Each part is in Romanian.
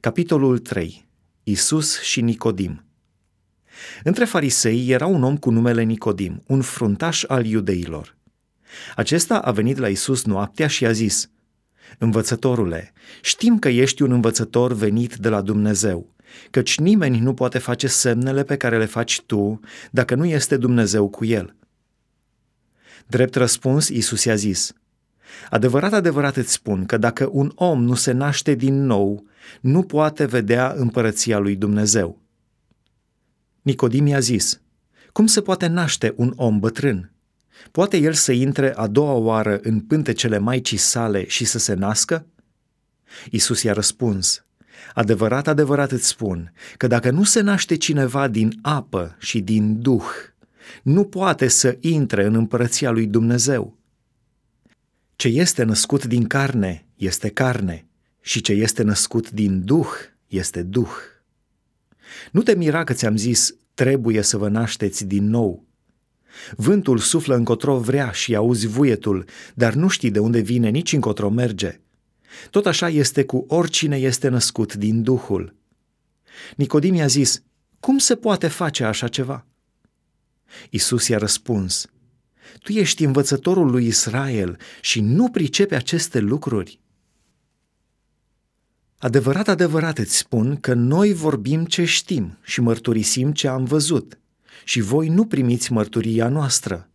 Capitolul 3. Isus și Nicodim. Între farisei era un om cu numele Nicodim, un fruntaș al iudeilor. Acesta a venit la Isus noaptea și a zis, Învățătorule, știm că ești un învățător venit de la Dumnezeu, căci nimeni nu poate face semnele pe care le faci tu dacă nu este Dumnezeu cu el. Drept răspuns, Isus i-a zis, Adevărat, adevărat îți spun că dacă un om nu se naște din nou, nu poate vedea împărăția lui Dumnezeu. Nicodim i-a zis, cum se poate naște un om bătrân? Poate el să intre a doua oară în pântecele Maicii sale și să se nască? Isus i-a răspuns, Adevărat, adevărat îți spun că dacă nu se naște cineva din apă și din duh, nu poate să intre în împărăția lui Dumnezeu. Ce este născut din carne este carne și ce este născut din duh este duh. Nu te mira că ți-am zis, trebuie să vă nașteți din nou. Vântul suflă încotro vrea și auzi vuietul, dar nu știi de unde vine, nici încotro merge. Tot așa este cu oricine este născut din Duhul. Nicodim i-a zis, cum se poate face așa ceva? Isus i-a răspuns, tu ești învățătorul lui Israel și nu pricepi aceste lucruri. Adevărat, adevărat îți spun că noi vorbim ce știm și mărturisim ce am văzut și voi nu primiți mărturia noastră.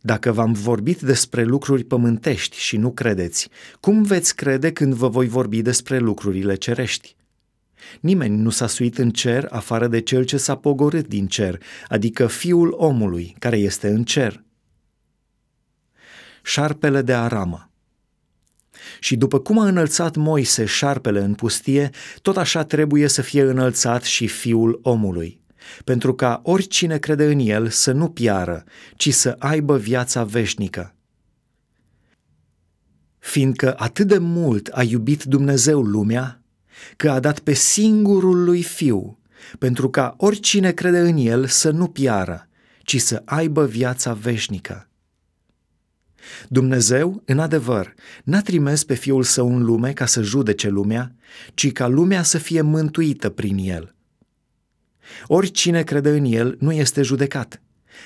Dacă v-am vorbit despre lucruri pământești și nu credeți, cum veți crede când vă voi vorbi despre lucrurile cerești? Nimeni nu s-a suit în cer afară de cel ce s-a pogorât din cer, adică fiul omului care este în cer. Șarpele de aramă și după cum a înălțat Moise șarpele în pustie, tot așa trebuie să fie înălțat și fiul omului, pentru ca oricine crede în el să nu piară, ci să aibă viața veșnică. Fiindcă atât de mult a iubit Dumnezeu lumea, că a dat pe singurul lui Fiu, pentru ca oricine crede în El să nu piară, ci să aibă viața veșnică. Dumnezeu, în adevăr, n-a trimis pe Fiul Său în lume ca să judece lumea, ci ca lumea să fie mântuită prin El. Oricine crede în El nu este judecat,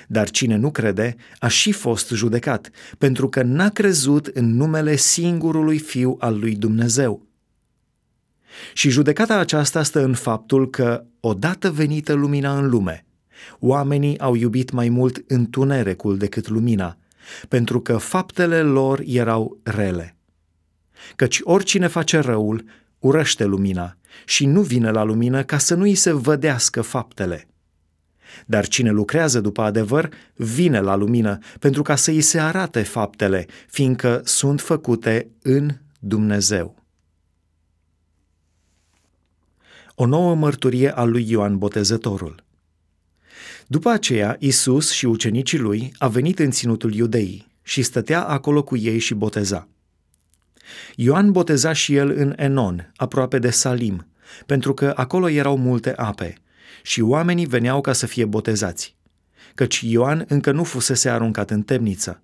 dar cine nu crede a și fost judecat, pentru că n-a crezut în numele singurului Fiu al lui Dumnezeu. Și judecata aceasta stă în faptul că, odată venită lumina în lume, oamenii au iubit mai mult întunericul decât lumina, pentru că faptele lor erau rele. Căci oricine face răul, urăște lumina și nu vine la lumină ca să nu îi se vădească faptele. Dar cine lucrează după adevăr, vine la lumină pentru ca să îi se arate faptele, fiindcă sunt făcute în Dumnezeu. O nouă mărturie a lui Ioan Botezătorul. După aceea, Isus și ucenicii lui a venit în ținutul iudeii și stătea acolo cu ei și boteza. Ioan boteza și el în Enon, aproape de Salim, pentru că acolo erau multe ape și oamenii veneau ca să fie botezați, căci Ioan încă nu fusese aruncat în temniță.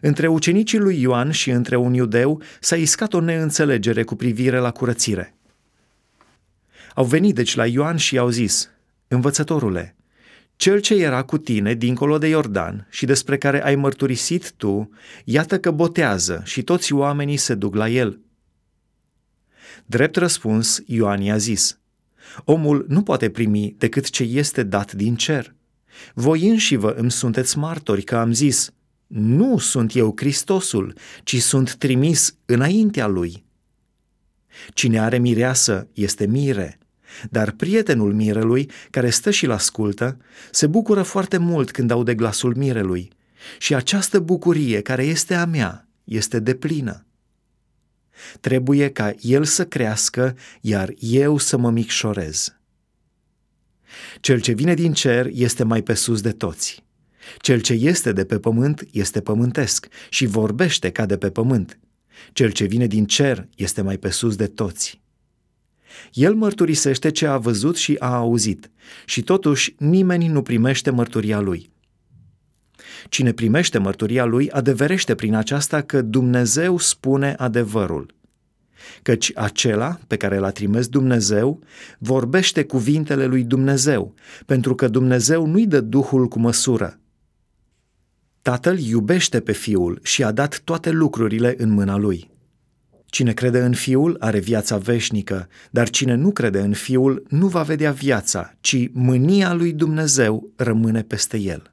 Între ucenicii lui Ioan și între un iudeu s-a iscat o neînțelegere cu privire la curățire. Au venit deci la Ioan și i-au zis, Învățătorule, cel ce era cu tine dincolo de Iordan și despre care ai mărturisit tu, iată că botează și toți oamenii se duc la el. Drept răspuns, Ioan i-a zis, Omul nu poate primi decât ce este dat din cer. Voi înși vă îmi sunteți martori că am zis, nu sunt eu Hristosul, ci sunt trimis înaintea lui. Cine are mireasă este mire, dar prietenul mirelui, care stă și-l ascultă, se bucură foarte mult când aude glasul mirelui. Și această bucurie care este a mea este deplină. Trebuie ca el să crească, iar eu să mă micșorez. Cel ce vine din cer este mai pe sus de toți. Cel ce este de pe pământ este pământesc și vorbește ca de pe pământ. Cel ce vine din cer este mai pe sus de toți. El mărturisește ce a văzut și a auzit și totuși nimeni nu primește mărturia lui. Cine primește mărturia lui adeverește prin aceasta că Dumnezeu spune adevărul. căci acela pe care l-a trimis Dumnezeu vorbește cuvintele lui Dumnezeu, pentru că Dumnezeu nu-i dă Duhul cu măsură. Tatăl iubește pe Fiul și a dat toate lucrurile în mâna lui. Cine crede în Fiul are viața veșnică, dar cine nu crede în Fiul nu va vedea viața, ci mânia lui Dumnezeu rămâne peste el.